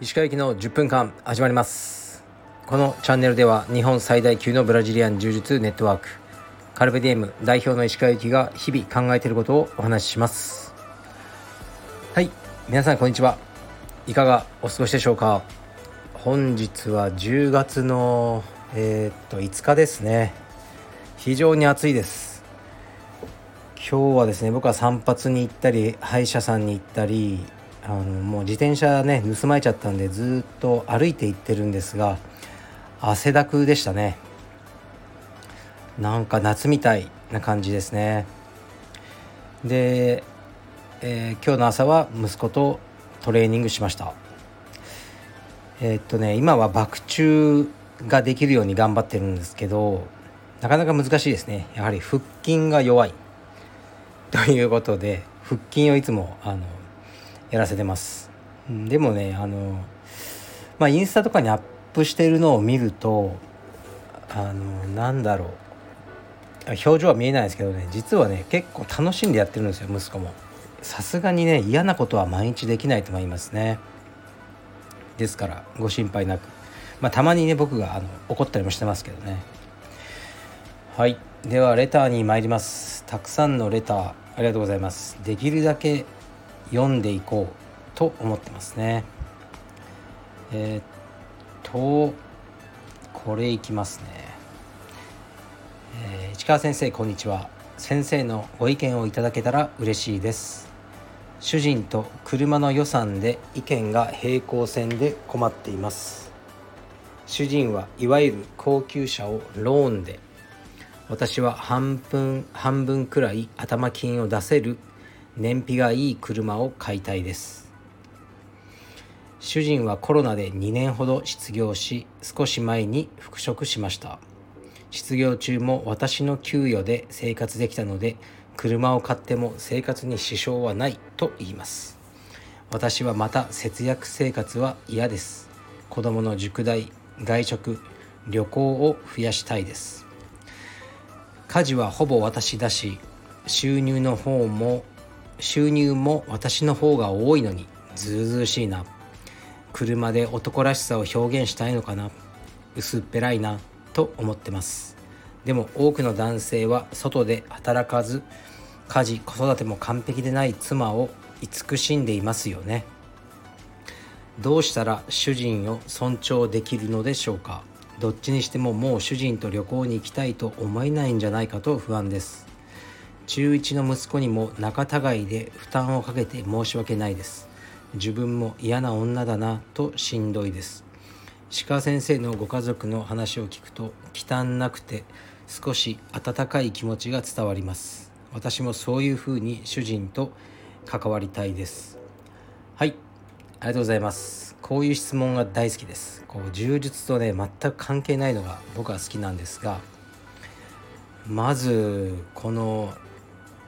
石川行きの10分間始まります。このチャンネルでは日本最大級のブラジリアン柔術ネットワーク。カルベディエム代表の石川行きが日々考えていることをお話しします。はい。皆さんこんにちは。いかがお過ごしでしょうか。本日は10月のえー、っと5日ですね。非常に暑いです。今日はですね僕は散髪に行ったり歯医者さんに行ったりあのもう自転車ね盗まれちゃったんでずっと歩いて行ってるんですが汗だくでしたね。なんか夏みたいな感じですね。で、えー、今日の朝は息子とトレーニングしました。えー、っとね今はバク宙ができるように頑張ってるんですけどなかなか難しいですね。やはり腹筋が弱い。ということで腹筋をいつもあのやらせてます。でもねあのまあインスタとかにアップしてるのを見るとあのなんだろう。表情は見えないですけどね実はね結構楽しんでやってるんですよ息子も。さすがにね嫌なことは毎日できないと思いますね。ですからご心配なく。まあたまにね僕があの怒ったりもしてますけどね。はい。ではレターに参ります。たくさんのレター。ありがとうございます。できるだけ読んでいこうと思ってますね。えー、っとこれいきますね、えー、市川先生こんにちは。先生のご意見をいただけたら嬉しいです。主人と車の予算で意見が平行線で困っています。主人はいわゆる高級車をローンで私は半分半分くらい頭金を出せる燃費がいい車を買いたいです。主人はコロナで2年ほど失業し少し前に復職しました。失業中も私の給与で生活できたので車を買っても生活に支障はないと言います。私はまた節約生活は嫌です。子供の塾代外食旅行を増やしたいです。家事はほぼ私だし収入の方も収入も私の方が多いのにずうずうしいな。車で男らしさを表現したいのかな。薄っぺらいなと思ってます。でも多くの男性は外で働かず家事子育ても完璧でない妻を慈しんでいますよね。どうしたら主人を尊重できるのでしょうか。どっちにしてももう主人と旅行に行きたいと思えないんじゃないかと不安です。中1の息子にも仲違いで負担をかけて申し訳ないです。自分も嫌な女だなとしんどいです。鹿先生のご家族の話を聞くと忌憚なくて少し温かい気持ちが伝わります。私もそういうふうに主人と関わりたいです。はい。ありがとうございます。こういう質問が大好きです。こう柔術とね全く関係ないのが僕は好きなんですがまずこの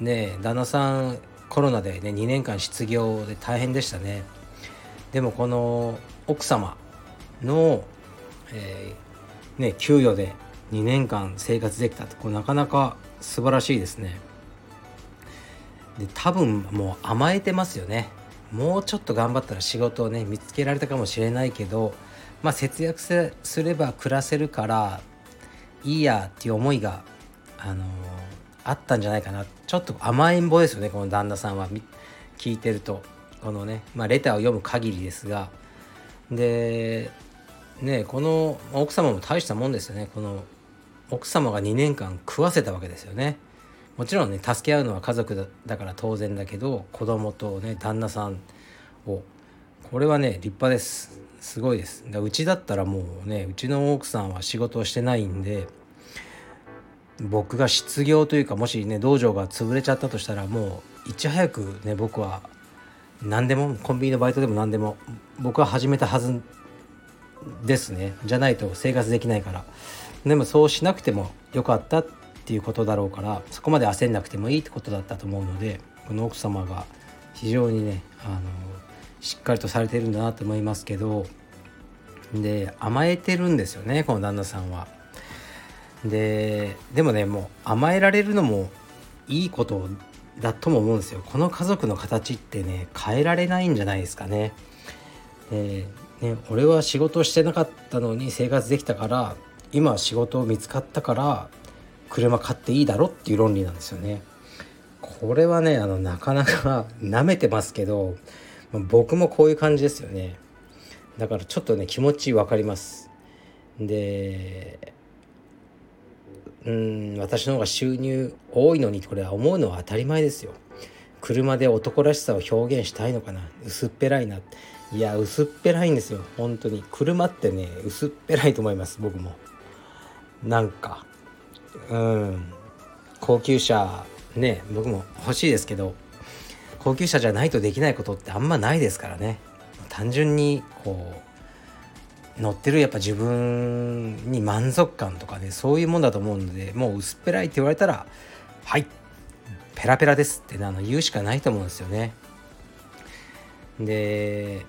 ね旦那さんコロナでね2年間失業で大変でしたね。でもこの奥様の、えー、ね給与で2年間生活できたってこれなかなか素晴らしいですね。で多分もう甘えてますよね。もうちょっと頑張ったら仕事をね見つけられたかもしれないけどまあ節約すれば暮らせるからいいやっていう思いがあのーあったんじゃないかな。ちょっと甘えん坊ですよねこの旦那さんは。聞いてると。このね、まあ、レターを読む限りですが。でねこの奥様も大したもんですよね。この奥様が2年間食わせたわけですよね。もちろんね助け合うのは家族だから当然だけど子供とね旦那さんを。これはね立派です。すごいです。だうちだったらもうねうちの奥さんは仕事をしてないんで僕が失業というかもしね道場が潰れちゃったとしたらもういち早くね僕は何でもコンビニのバイトでも何でも僕は始めたはずですね。じゃないと生活できないから。でもそうしなくてもよかったっっていうことだろうからそこまで焦んなくてもいいってことだったと思うのでこの奥様が非常にねあのしっかりとされてるんだなと思いますけどで甘えてるんですよねこの旦那さんは。ででもねもう甘えられるのもいいことだとも思うんですよこの家族の形ってね変えられないんじゃないですかね。でね俺は仕事してなかったのに生活できたから今仕事見つかったから車買っていいだろっていう論理なんですよね。これはねあのなかなか 舐めてますけど僕もこういう感じですよね。だからちょっとね気持ち分かります。でうん私の方が収入多いのにこれは思うのは当たり前ですよ。車で男らしさを表現したいのかな薄っぺらいないや薄っぺらいんですよ本当に車ってね薄っぺらいと思います僕もなんかうん高級車ね僕も欲しいですけど高級車じゃないとできないことってあんまないですからね単純にこう乗ってるやっぱ自分に満足感とかねそういうもんだと思うのでもう薄っぺらいって言われたら「はいペラペラです」って、ね、あの言うしかないと思うんですよね。で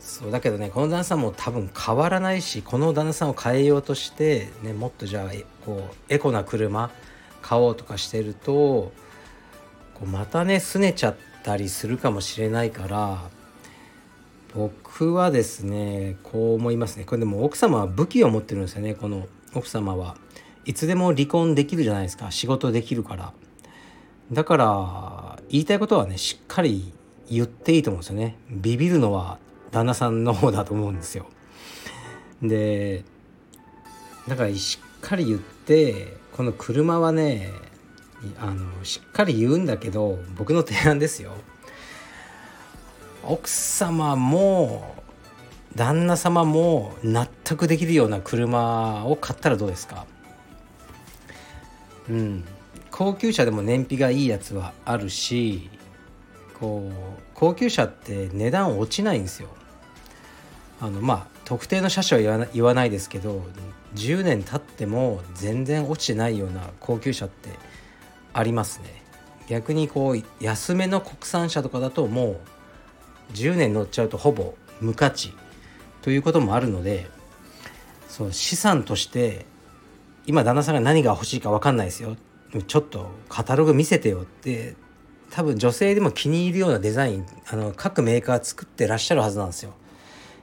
そうだけどねこの旦那さんも多分変わらないしこの旦那さんを変えようとして、ね、もっとじゃあこうエコな車買おうとかしてるとこうまたね拗ねちゃったりするかもしれないから僕はですねこう思いますね。これでも奥様は武器を持ってるんですよねこの奥様は。いつでも離婚できるじゃないですか仕事できるから。だから言いたいことはねしっかり言っていいと思うんですよね。ビビるのは旦那さんの方だと思うんですよ。でだからしっかり言ってこの車はねあのしっかり言うんだけど僕の提案ですよ。奥様も旦那様も納得できるような車を買ったらどうですか？うん。高級車でも燃費がいいやつはあるしこう高級車って値段落ちないんですよ。あのまあ特定の車種は言わないですけど10年経っても全然落ちてないような高級車ってありますね逆にこう安めの国産車とかだともう10年乗っちゃうとほぼ無価値ということもあるのでそう資産として今旦那さんが何が欲しいか分かんないですよちょっとカタログ見せてよって多分女性でも気に入るようなデザインあの各メーカー作ってらっしゃるはずなんですよ。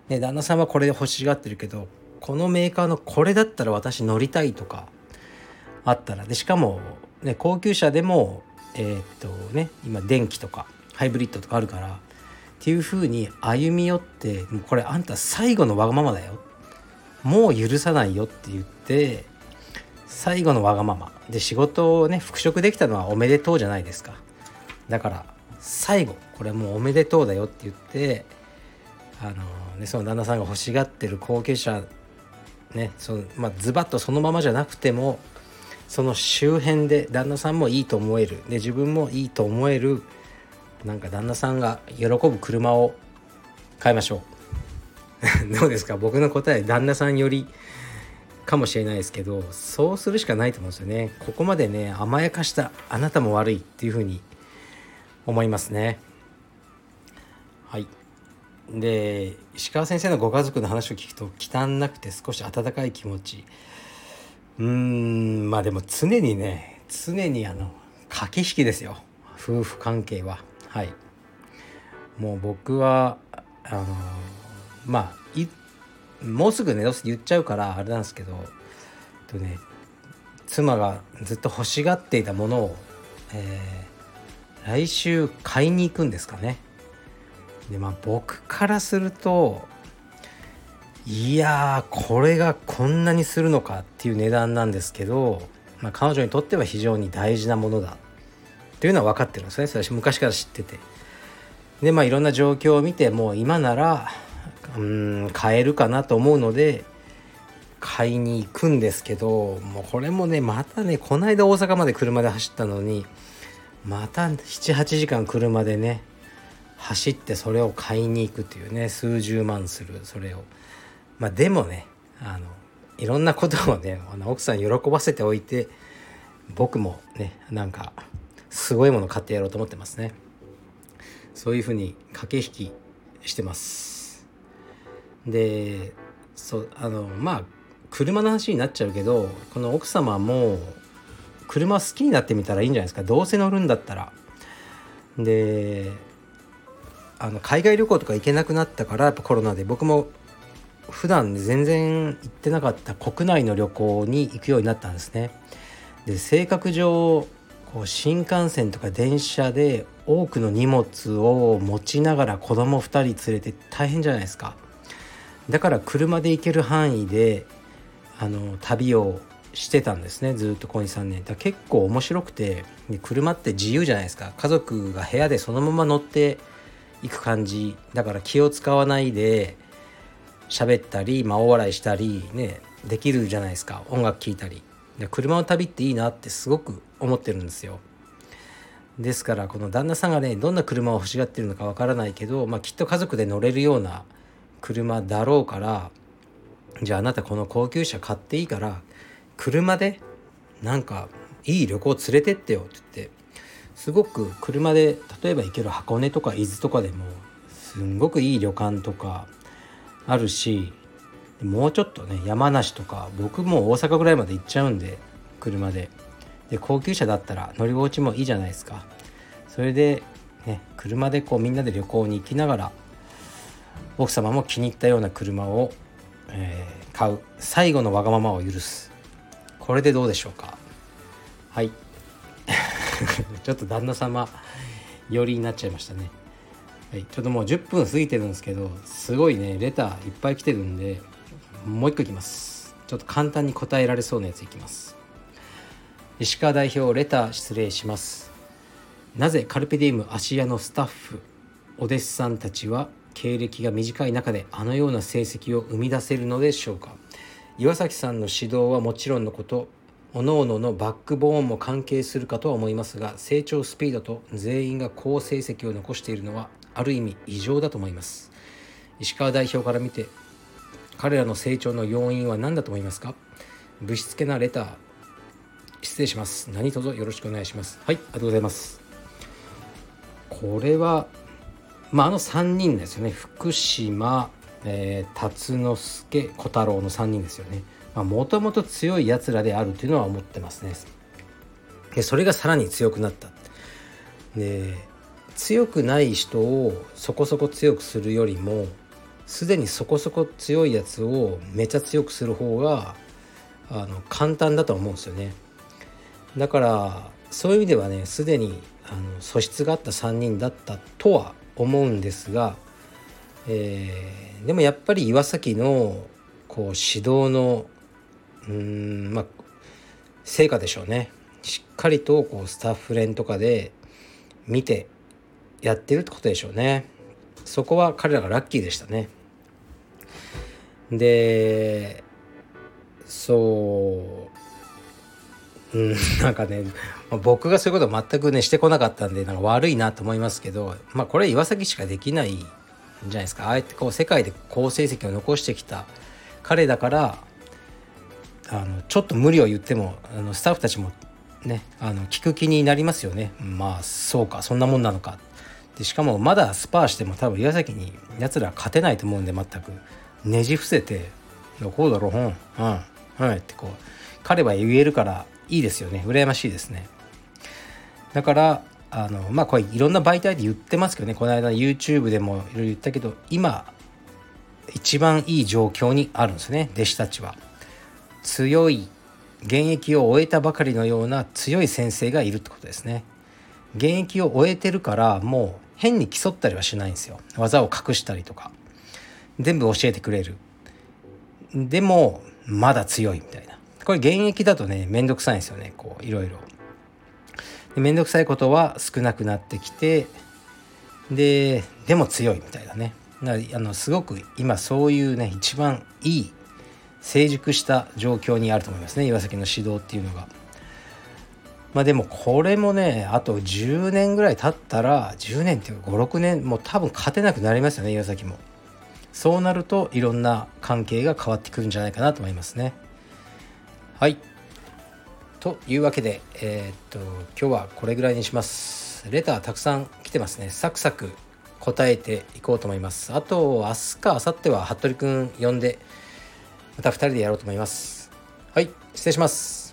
で旦那さんはこれで欲しがってるけどこのメーカーのこれだったら私乗りたいとかあったらでしかも、ね、高級車でもえー、っとね今電気とかハイブリッドとかあるからっていう風に歩み寄ってもうこれあんた最後のわがままだよ。もう許さないよって言って最後のわがまま。で仕事をね復職できたのはおめでとうじゃないですか。だから最後これもうおめでとうだよって言ってあのねその旦那さんが欲しがってる後継者ねそのまあズバッとそのままじゃなくてもその周辺で旦那さんもいいと思える。で自分もいいと思えるなんか旦那さんが喜ぶ車を買いましょう。どうですか？僕の答え旦那さんよりかもしれないですけどそうするしかないと思うんですよね。ここまでね甘やかしたあなたも悪いっていうふうに思いますね。はい。で石川先生のご家族の話を聞くと汚なくて少し温かい気持ち。うんまあでも常にね常にあの駆け引きですよ。夫婦関係は。はい。もう僕はあのまあいもうすぐねどうせ言っちゃうからあれなんですけどとね妻がずっと欲しがっていたものを、えー、来週買いに行くんですかね。でまあ僕からするといやこれがこんなにするのかっていう値段なんですけど、まあ、彼女にとっては非常に大事なものだ。っていうのは分かってるんですね。それ昔から知ってて。でまあいろんな状況を見てもう今ならうん買えるかなと思うので買いに行くんですけどもうこれもねまたねこの間大阪まで車で走ったのにまた78時間車でね走ってそれを買いに行くっていうね数十万するそれを。まあでもねあのいろんなことをねあの奥さん喜ばせておいて僕もねなんかすごいもの買ってやろうと思ってますね。そういうふうに駆け引きしてます。でそうあのまあ車の話になっちゃうけどこの奥様も車好きになってみたらいいんじゃないですか。どうせ乗るんだったら。であの海外旅行とか行けなくなったからやっぱコロナで。僕も普段全然行ってなかった国内の旅行に行くようになったんですね。で性格上こう新幹線とか電車で多くの荷物を持ちながら子供2人連れて大変じゃないですか。だから車で行ける範囲であの旅をしてたんですね。ずっとこの23年だ結構面白くて車って自由じゃないですか。家族が部屋でそのまま乗っていく感じだから気を使わないで喋ったり、まあ、大笑いしたりねできるじゃないですか。音楽聴いたり。で車の旅っていいなってすごく思ってるんですよ。ですからこの旦那さんがねどんな車を欲しがってるのかわからないけど、まあ、きっと家族で乗れるような車だろうからじゃああなたこの高級車買っていいから車でなんかいい旅行連れてってよって言ってすごく車で例えば行ける箱根とか伊豆とかでもすんごくいい旅館とかあるしもうちょっとね山梨とか僕も大阪ぐらいまで行っちゃうんで車で。で高級車だったら乗り心地もいいじゃないですか。それでね車でこうみんなで旅行に行きながら奥様も気に入ったような車を、えー、買う。最後のわがままを許す。これでどうでしょうか。はい。ちょっと旦那様寄りになっちゃいましたね。はい、ちょっともう10分過ぎてるんですけどすごいねレターいっぱい来てるんでもう一個いきます。ちょっと簡単に答えられそうなやついきます。石川代表レター失礼します。なぜカルペディウム芦屋のスタッフお弟子さんたちは経歴が短い中であのような成績を生み出せるのでしょうか。岩崎さんの指導はもちろんのこと各々のバックボーンも関係するかとは思いますが成長スピードと全員が好成績を残しているのはある意味異常だと思います。石川代表から見て彼らの成長の要因は何だと思いますか？ぶしつけなレター。失礼します。何卒よろしくお願いします。はいありがとうございます。これはまああの3人ですよね。福島、えー、辰之助小太郎の3人ですよね。もともと強いやつらであるというのは思ってますね。でそれがさらに強くなった。で強くない人をそこそこ強くするよりもすでにそこそこ強いやつをめちゃ強くする方があの簡単だと思うんですよね。だからそういう意味ではねすでにあの素質があった3人だったとは思うんですが、えー、でもやっぱり岩崎のこう指導のうんまあ成果でしょうね。しっかりとこうスタッフ連とかで見てやってるってことでしょうね。そこは彼らがラッキーでしたね。でそううんなんかね僕がそういうこと全くねしてこなかったんでなんか悪いなと思いますけどまあこれ岩崎しかできないんじゃないですか。あえてこう世界で好成績を残してきた彼だからあのちょっと無理を言ってもあのスタッフたちもねあの聞く気になりますよね。まあそうかそんなもんなのか。でしかもまだスパーしても多分岩崎にやつら勝てないと思うんで全く。ねじ伏せて「こうだろうん。うん。うん」ってこう彼は言えるからいいですよね。羨ましいですね。だからあのまあこれいろんな媒体で言ってますけどね。この間 YouTube でもいろいろ言ったけど今一番いい状況にあるんですね。弟子たちは。強い現役を終えたばかりのような強い先生がいるってことですね。現役を終えてるからもう変に競ったりはしないんですよ。技を隠したりとか。全部教えてくれる。でもまだ強いみたいな。これ現役だとねめんどくさいんですよね。こういろいろ。めんどくさいことは少なくなってきてででも強いみたいなね。あのすごく今そういうね一番いい成熟した状況にあると思いますね。岩崎の指導っていうのが。まあでもこれもねあと10年ぐらい経ったら10年っていうか56年もう多分勝てなくなりますよね岩崎も。そうなるといろんな関係が変わってくるんじゃないかなと思いますね。はい。というわけでえー、っと今日はこれぐらいにします。レターたくさん来てますね。サクサク答えていこうと思います。あと明日か明後日は服部くん呼んでまた2人でやろうと思います。はい失礼します。